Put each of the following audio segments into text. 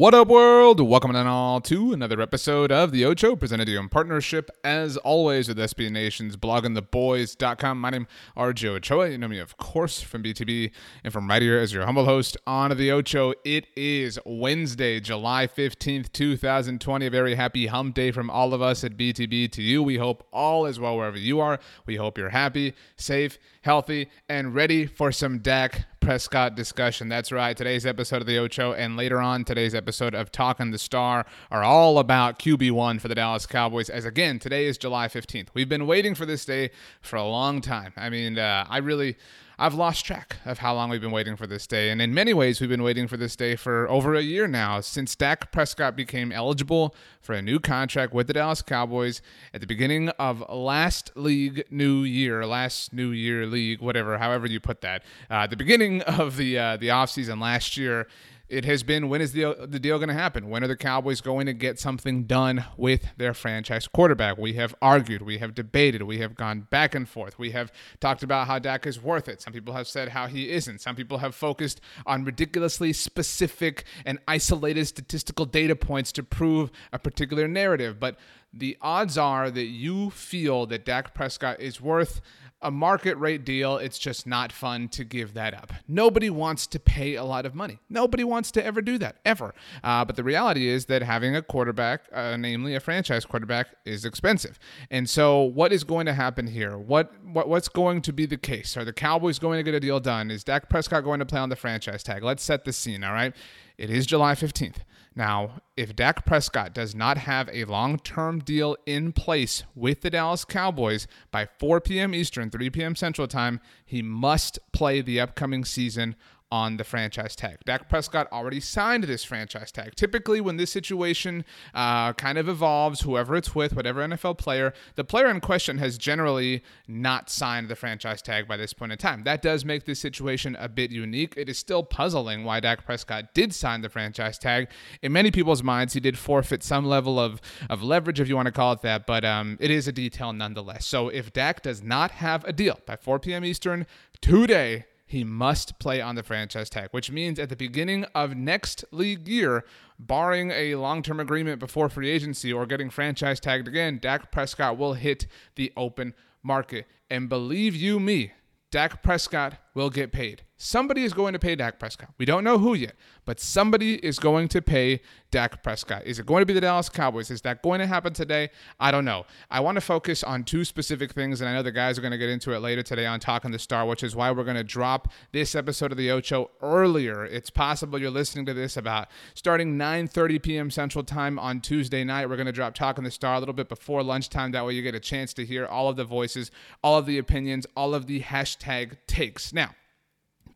What up, world? Welcome and all to another episode of The Ocho, presented to you in partnership, as always, with SB Nation's bloggingtheboys.com. My name is RJ Ochoa. You know me, of course, from BTB and from right here as your humble host on The Ocho. It is Wednesday, July 15th, 2020. A very happy hump day from all of us at BTB to you. We hope all is well wherever you are. We hope you're happy, safe, healthy, and ready for some Dak Prescott discussion. That's right. Today's episode of the Ocho and later on today's episode of Talking the Star are all about QB1 for the Dallas Cowboys. As again, today is July 15th. We've been waiting for this day for a long time. I mean, uh, I really. I've lost track of how long we've been waiting for this day. And in many ways, we've been waiting for this day for over a year now, since Dak Prescott became eligible for a new contract with the Dallas Cowboys at the beginning of last league new year, last new year league, whatever, however you put that. Uh, the beginning of the uh, the offseason last year it has been when is the, the deal going to happen? When are the Cowboys going to get something done with their franchise quarterback? We have argued, we have debated, we have gone back and forth. We have talked about how Dak is worth it. Some people have said how he isn't. Some people have focused on ridiculously specific and isolated statistical data points to prove a particular narrative. But the odds are that you feel that Dak Prescott is worth a market rate deal, it's just not fun to give that up. Nobody wants to pay a lot of money. Nobody wants to ever do that, ever. Uh, but the reality is that having a quarterback, uh, namely a franchise quarterback, is expensive. And so, what is going to happen here? What, what what's going to be the case? Are the Cowboys going to get a deal done? Is Dak Prescott going to play on the franchise tag? Let's set the scene. All right, it is July fifteenth. Now, if Dak Prescott does not have a long term deal in place with the Dallas Cowboys by 4 p.m. Eastern, 3 p.m. Central Time, he must play the upcoming season on the franchise tag. Dak Prescott already signed this franchise tag. Typically, when this situation uh, kind of evolves, whoever it's with, whatever NFL player, the player in question has generally not signed the franchise tag by this point in time. That does make this situation a bit unique. It is still puzzling why Dak Prescott did sign the franchise tag. In many people's minds, he did forfeit some level of, of leverage, if you want to call it that, but um, it is a detail nonetheless. So if Dak does not have a deal by 4 p.m. Eastern today, he must play on the franchise tag, which means at the beginning of next league year, barring a long term agreement before free agency or getting franchise tagged again, Dak Prescott will hit the open market. And believe you me, Dak Prescott will get paid. Somebody is going to pay Dak Prescott. We don't know who yet, but somebody is going to pay Dak Prescott. Is it going to be the Dallas Cowboys? Is that going to happen today? I don't know. I want to focus on two specific things, and I know the guys are going to get into it later today on Talking the Star, which is why we're going to drop this episode of the Ocho earlier. It's possible you're listening to this about starting 9:30 p.m. Central Time on Tuesday night. We're going to drop Talking the Star a little bit before lunchtime. That way you get a chance to hear all of the voices, all of the opinions, all of the hashtag takes. Now,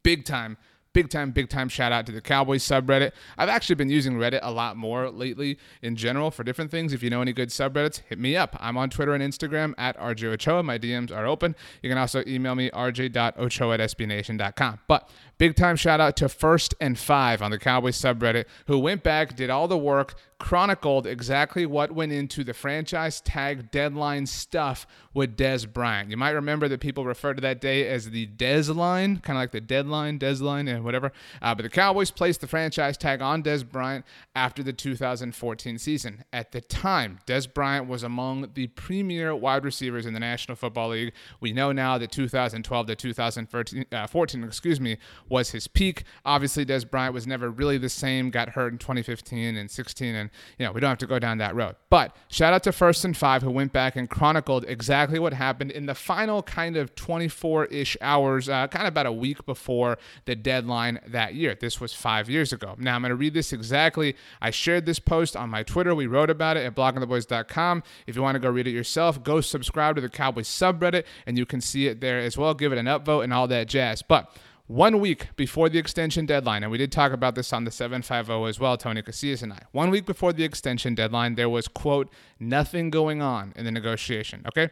big time big time, big time shout out to the Cowboys subreddit. I've actually been using Reddit a lot more lately in general for different things. If you know any good subreddits, hit me up. I'm on Twitter and Instagram at RJ Ochoa. My DMs are open. You can also email me rj.ochoa at sbnation.com. But big time shout out to First and Five on the Cowboys subreddit who went back, did all the work, chronicled exactly what went into the franchise tag deadline stuff with Dez Bryant. You might remember that people refer to that day as the Dez line, kind of like the deadline, Dez line, and whatever. Uh, but the Cowboys placed the franchise tag on Dez Bryant after the 2014 season. At the time, Dez Bryant was among the premier wide receivers in the National Football League. We know now that 2012 to 2014, uh, 14, excuse me, was his peak. Obviously, Dez Bryant was never really the same. Got hurt in 2015 and 16, and you know we don't have to go down that road. But shout out to First and Five who went back and chronicled exactly what happened in the final kind of 24-ish hours, uh, kind of about a week before the deadline that year. This was five years ago. Now I'm going to read this exactly. I shared this post on my Twitter. We wrote about it at bloggingtheboys.com. If you want to go read it yourself, go subscribe to the Cowboys subreddit, and you can see it there as well. Give it an upvote and all that jazz. But one week before the extension deadline, and we did talk about this on the 750 as well, Tony Casillas and I. One week before the extension deadline, there was, quote, nothing going on in the negotiation, okay?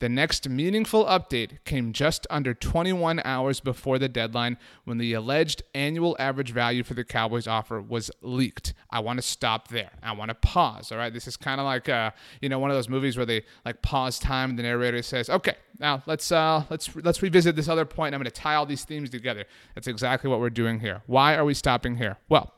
The next meaningful update came just under 21 hours before the deadline when the alleged annual average value for the Cowboys offer was leaked. I want to stop there. I want to pause. All right. This is kind of like, uh, you know, one of those movies where they like pause time and the narrator says, okay, now let's, uh, let's, let's revisit this other point. I'm going to tie all these themes together. That's exactly what we're doing here. Why are we stopping here? Well,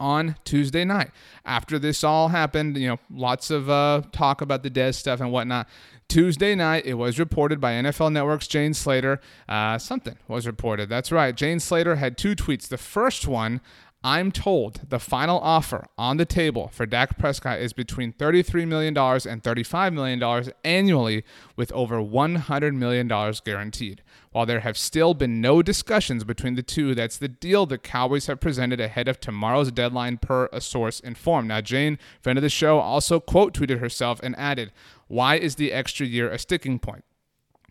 on Tuesday night. After this all happened, you know, lots of uh, talk about the Dez stuff and whatnot. Tuesday night, it was reported by NFL Network's Jane Slater. Uh, something was reported. That's right. Jane Slater had two tweets. The first one, I'm told the final offer on the table for Dak Prescott is between $33 million and $35 million annually, with over $100 million guaranteed. While there have still been no discussions between the two, that's the deal the Cowboys have presented ahead of tomorrow's deadline, per a source informed. Now, Jane, friend of the show, also quote tweeted herself and added, why is the extra year a sticking point?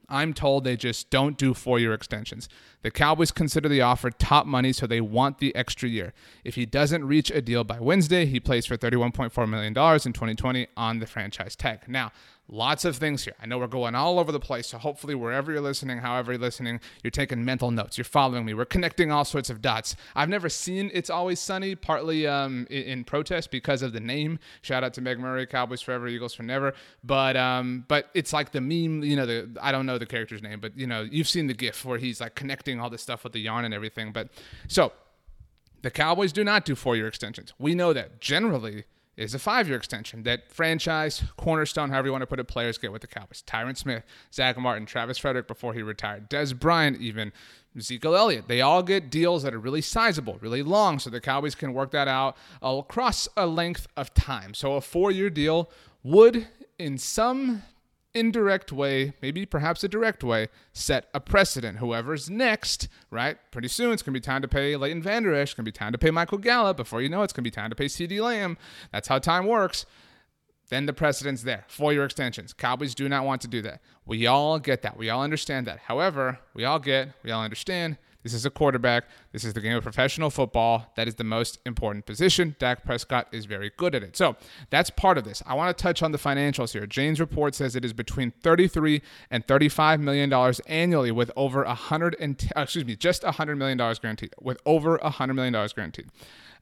I'm told they just don't do four year extensions. The Cowboys consider the offer top money, so they want the extra year. If he doesn't reach a deal by Wednesday, he plays for $31.4 million in 2020 on the franchise tag. Now, Lots of things here. I know we're going all over the place, so hopefully, wherever you're listening, however you're listening, you're taking mental notes. You're following me. We're connecting all sorts of dots. I've never seen It's Always Sunny, partly um, in, in, protest because of the name. Shout out to Meg Murray, Cowboys Forever, Eagles for Never. But um, but it's like the meme. You know, the I don't know the character's name, but you know, you've seen the GIF where he's like connecting all this stuff with the yarn and everything. But so the Cowboys do not do four-year extensions. We know that generally is a five year extension that franchise, cornerstone, however you want to put it, players get with the Cowboys. Tyron Smith, Zack Martin, Travis Frederick before he retired, Dez Bryant, even Ezekiel Elliott. They all get deals that are really sizable, really long, so the Cowboys can work that out across a length of time. So a four year deal would, in some indirect way, maybe perhaps a direct way, set a precedent. Whoever's next, right? Pretty soon it's going to be time to pay Leighton Vander Esch. It's going to be time to pay Michael Gallup. Before you know it, it's going to be time to pay CeeDee Lamb. That's how time works. Then the precedent's there. Four year extensions. Cowboys do not want to do that. We all get that. We all understand that. However, we all get, we all understand this is a quarterback. This is the game of professional football. That is the most important position. Dak Prescott is very good at it. So that's part of this. I want to touch on the financials here. Jane's report says it is between 33 and 35 million dollars annually, with over a hundred and uh, excuse me, just a hundred million dollars guaranteed, with over a hundred million dollars guaranteed.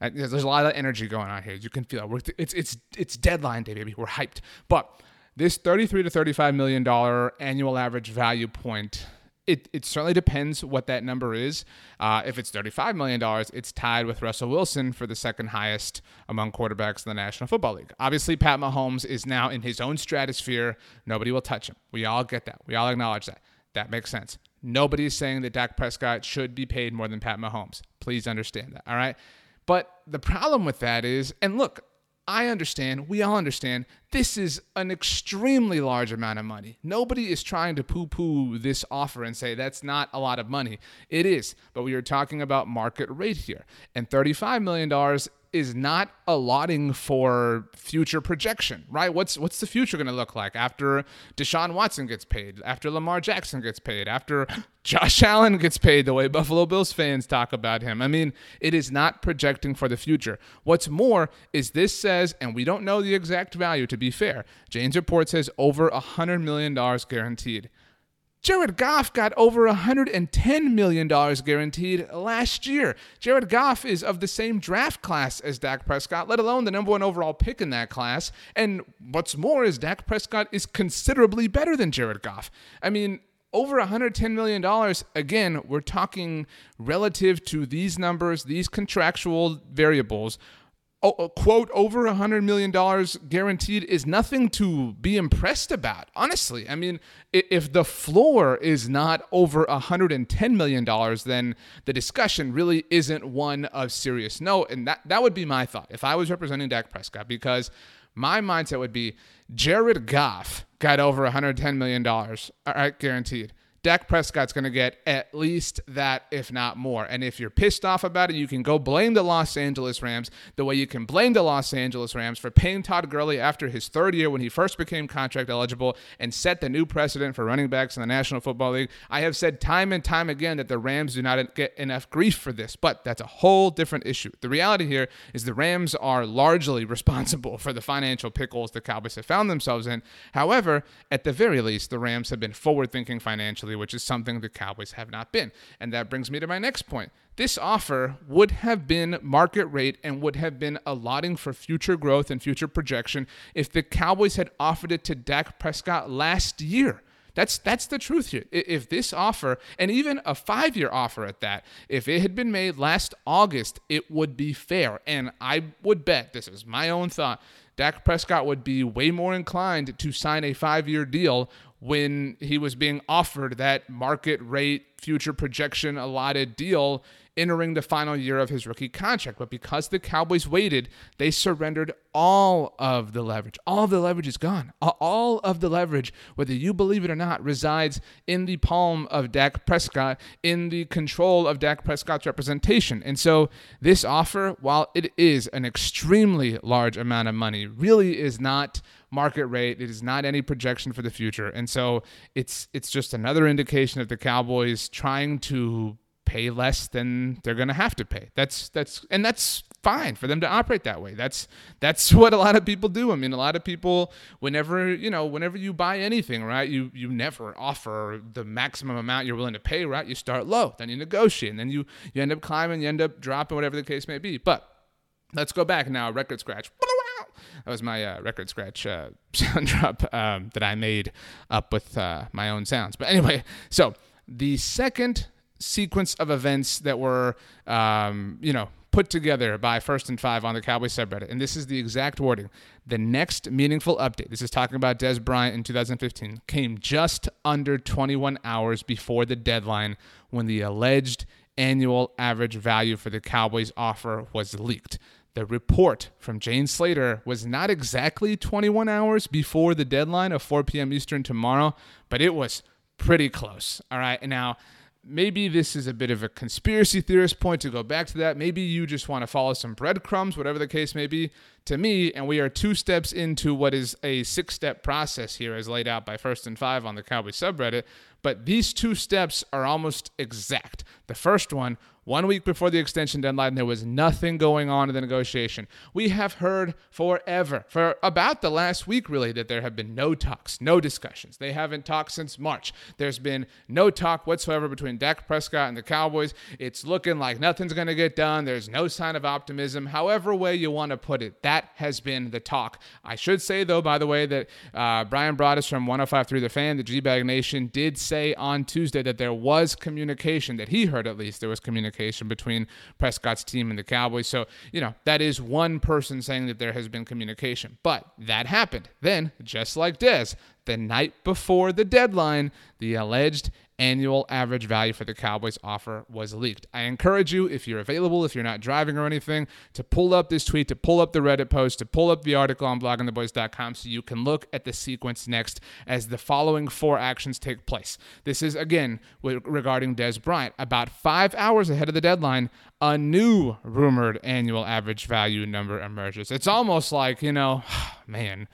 And there's a lot of energy going on here. You can feel it. It's it's it's deadline day, baby. We're hyped. But this 33 to 35 million dollar annual average value point it, it certainly depends what that number is. Uh, if it's $35 million, it's tied with Russell Wilson for the second highest among quarterbacks in the National Football League. Obviously, Pat Mahomes is now in his own stratosphere. Nobody will touch him. We all get that. We all acknowledge that. That makes sense. Nobody is saying that Dak Prescott should be paid more than Pat Mahomes. Please understand that. All right. But the problem with that is, and look, I understand, we all understand, this is an extremely large amount of money. Nobody is trying to poo poo this offer and say that's not a lot of money. It is, but we are talking about market rate here. And $35 million is not allotting for future projection, right? What's what's the future going to look like after Deshaun Watson gets paid, after Lamar Jackson gets paid, after Josh Allen gets paid the way Buffalo Bills fans talk about him? I mean, it is not projecting for the future. What's more is this says, and we don't know the exact value to be fair. Jane's report says over a hundred million dollars guaranteed. Jared Goff got over $110 million guaranteed last year. Jared Goff is of the same draft class as Dak Prescott, let alone the number one overall pick in that class. And what's more is Dak Prescott is considerably better than Jared Goff. I mean, over $110 million, again, we're talking relative to these numbers, these contractual variables. Oh, quote, over a $100 million guaranteed is nothing to be impressed about, honestly. I mean, if the floor is not over a $110 million, then the discussion really isn't one of serious note. And that, that would be my thought if I was representing Dak Prescott, because my mindset would be Jared Goff got over a $110 million, all right, guaranteed. Dak Prescott's going to get at least that, if not more. And if you're pissed off about it, you can go blame the Los Angeles Rams the way you can blame the Los Angeles Rams for paying Todd Gurley after his third year when he first became contract eligible and set the new precedent for running backs in the National Football League. I have said time and time again that the Rams do not get enough grief for this, but that's a whole different issue. The reality here is the Rams are largely responsible for the financial pickles the Cowboys have found themselves in. However, at the very least, the Rams have been forward thinking financially which is something the Cowboys have not been. And that brings me to my next point. This offer would have been market rate and would have been allotting for future growth and future projection if the Cowboys had offered it to Dak Prescott last year. That's that's the truth here. If this offer, and even a five-year offer at that, if it had been made last August, it would be fair. And I would bet, this is my own thought, Dak Prescott would be way more inclined to sign a five-year deal when he was being offered that market rate future projection allotted deal entering the final year of his rookie contract. But because the Cowboys waited, they surrendered all of the leverage. All of the leverage is gone. All of the leverage, whether you believe it or not, resides in the palm of Dak Prescott, in the control of Dak Prescott's representation. And so this offer, while it is an extremely large amount of money, really is not market rate. It is not any projection for the future. And so it's it's just another indication of the Cowboys trying to pay less than they're going to have to pay. That's that's and that's fine for them to operate that way. That's that's what a lot of people do. I mean, a lot of people whenever, you know, whenever you buy anything, right? You you never offer the maximum amount you're willing to pay, right? You start low, then you negotiate, and then you you end up climbing, you end up dropping whatever the case may be. But let's go back now, record scratch. That was my uh, record scratch uh, sound drop um, that I made up with uh, my own sounds. But anyway, so the second sequence of events that were, um, you know, put together by First and Five on the Cowboys subreddit, and this is the exact wording. The next meaningful update, this is talking about Dez Bryant in 2015, came just under 21 hours before the deadline when the alleged annual average value for the Cowboys offer was leaked. The report from Jane Slater was not exactly 21 hours before the deadline of 4 p.m. Eastern tomorrow, but it was pretty close. All right. Now, maybe this is a bit of a conspiracy theorist point to go back to that. Maybe you just want to follow some breadcrumbs, whatever the case may be. To me, and we are two steps into what is a six step process here, as laid out by First and Five on the Cowboy subreddit. But these two steps are almost exact. The first one one week before the extension deadline, there was nothing going on in the negotiation. We have heard forever, for about the last week really, that there have been no talks, no discussions. They haven't talked since March. There's been no talk whatsoever between Dak Prescott and the Cowboys. It's looking like nothing's going to get done. There's no sign of optimism. However, way you want to put it, that has been the talk. I should say, though, by the way, that uh, Bryan Broaddus from 105.3 The Fan, the G Bag Nation, did say on Tuesday that there was communication, that he heard at least there was communication communication between Prescott's team and the Cowboys. So, you know, that is one person saying that there has been communication. But that happened. Then, just like Dez, the night before the deadline, the alleged annual average value for the Cowboys offer was leaked. I encourage you, if you're available, if you're not driving or anything, to pull up this tweet, to pull up the Reddit post, to pull up the article on bloggingtheboys.com so you can look at the sequence next as the following four actions take place. This is, again, regarding Dez Bryant. About five hours ahead of the deadline, a new rumored annual average value number emerges. It's almost like, you know, man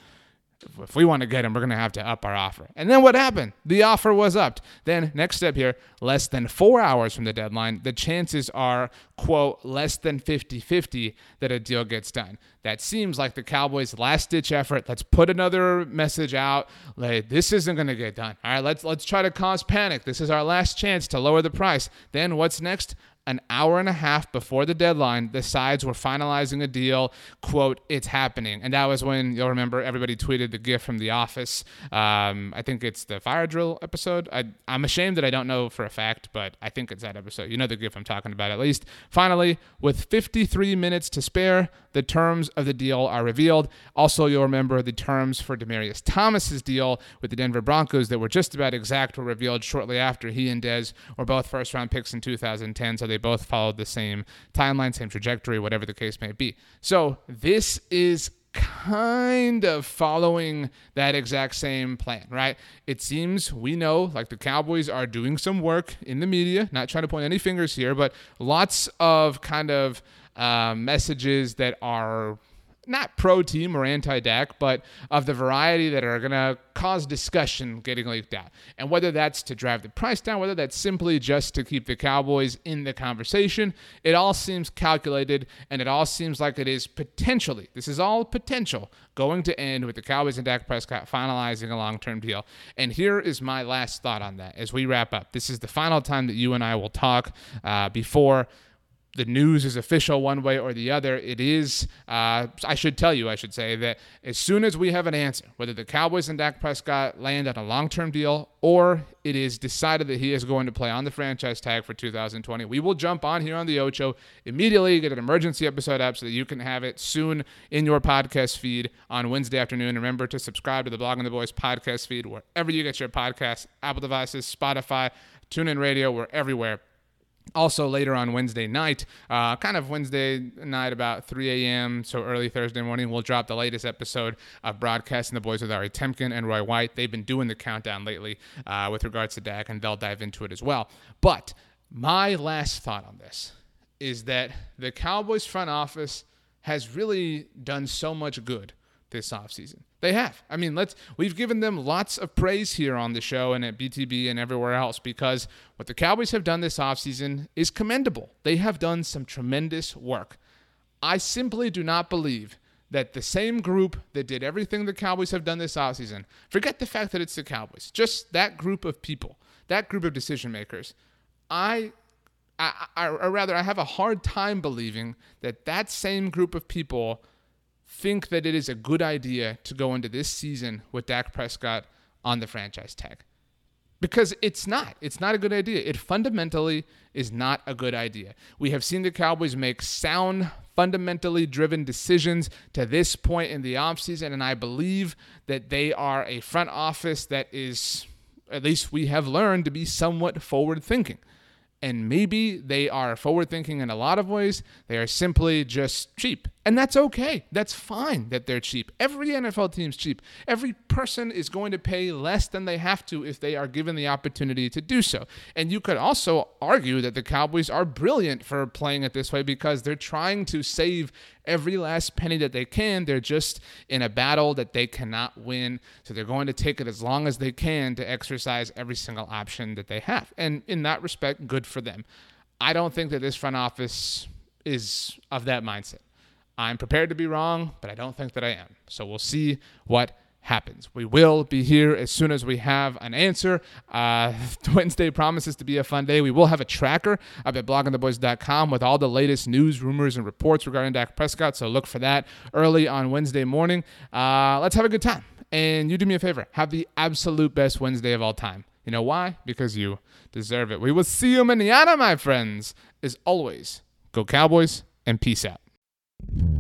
if we want to get him, we're going to have to up our offer. And then what happened? The offer was upped. Then, next step here, less than four hours from the deadline, the chances are, quote, less than 50 50 that a deal gets done. That seems like the Cowboys' last ditch effort. Let's put another message out. Like, this isn't going to get done. All right, let's, let's try to cause panic. This is our last chance to lower the price. Then, what's next? An hour and a half before the deadline, the sides were finalizing a deal. Quote, it's happening. And that was when you'll remember everybody tweeted the gif from The Office. Um, I think it's the fire drill episode. I, I'm ashamed that I don't know for a fact, but I think it's that episode. You know the gif I'm talking about at least. Finally, with 53 minutes to spare, the terms of the deal are revealed. Also, you'll remember the terms for Demaryius Thomas's deal with the Denver Broncos that were just about exact were revealed shortly after he and Dez were both first round picks in 2010. So they both followed the same timeline, same trajectory, whatever the case may be. So this is kind of following that exact same plan, right? It seems we know like the Cowboys are doing some work in the media, not trying to point any fingers here, but lots of kind of uh, messages that are not pro team or anti Dak, but of the variety that are going to cause discussion getting leaked out. And whether that's to drive the price down, whether that's simply just to keep the Cowboys in the conversation, it all seems calculated and it all seems like it is potentially, this is all potential, going to end with the Cowboys and Dak Prescott finalizing a long term deal. And here is my last thought on that as we wrap up. This is the final time that you and I will talk uh, before the news is official one way or the other. It is, uh, I should tell you, I should say, that as soon as we have an answer, whether the Cowboys and Dak Prescott land on a long term deal or it is decided that he is going to play on the franchise tag for 2020, we will jump on here on the Ocho immediately, get an emergency episode up so that you can have it soon in your podcast feed on Wednesday afternoon. Remember to subscribe to the Blogging the Boys podcast feed wherever you get your podcasts, Apple devices, Spotify, TuneIn Radio, we're everywhere. Also, later on Wednesday night, uh, kind of Wednesday night, about 3 a.m., so early Thursday morning, we'll drop the latest episode of Broadcasting the Boys with Ari Temkin and Roy White. They've been doing the countdown lately uh, with regards to Dak, and they'll dive into it as well. But my last thought on this is that the Cowboys front office has really done so much good this offseason. They have. I mean, let's we've given them lots of praise here on the show and at BTB and everywhere else because what the Cowboys have done this offseason is commendable. They have done some tremendous work. I simply do not believe that the same group that did everything the Cowboys have done this offseason, forget the fact that it's the Cowboys, just that group of people, that group of decision makers, I I, I, or rather, I have a hard time believing that that same group of people think that it is a good idea to go into this season with Dak Prescott on the franchise tag. Because it's not. It's not a good idea. It fundamentally is not a good idea. We have seen the Cowboys make sound, fundamentally driven decisions to this point in the offseason, and I believe that they are a front office that is, at least we have learned, to be somewhat forward thinking and maybe they are forward thinking in a lot of ways. They are simply just cheap. And that's okay. That's fine that they're cheap. Every NFL team's cheap. Every person is going to pay less than they have to if they are given the opportunity to do so. And you could also argue that the Cowboys are brilliant for playing it this way because they're trying to save every last penny that they can. They're just in a battle that they cannot win. So they're going to take it as long as they can to exercise every single option that they have. And in that respect, good for them. I don't think that this front office is of that mindset. I'm prepared to be wrong, but I don't think that I am. So we'll see what happens. We will be here as soon as we have an answer. Uh, Wednesday promises to be a fun day. We will have a tracker up at bloggingtheboys.com with all the latest news, rumors, and reports regarding Dak Prescott. So look for that early on Wednesday morning. Uh, let's have a good time. And you do me a favor have the absolute best Wednesday of all time. You know why? Because you deserve it. We will see you manana, my friends. As always, go Cowboys and peace out. Mm-hmm.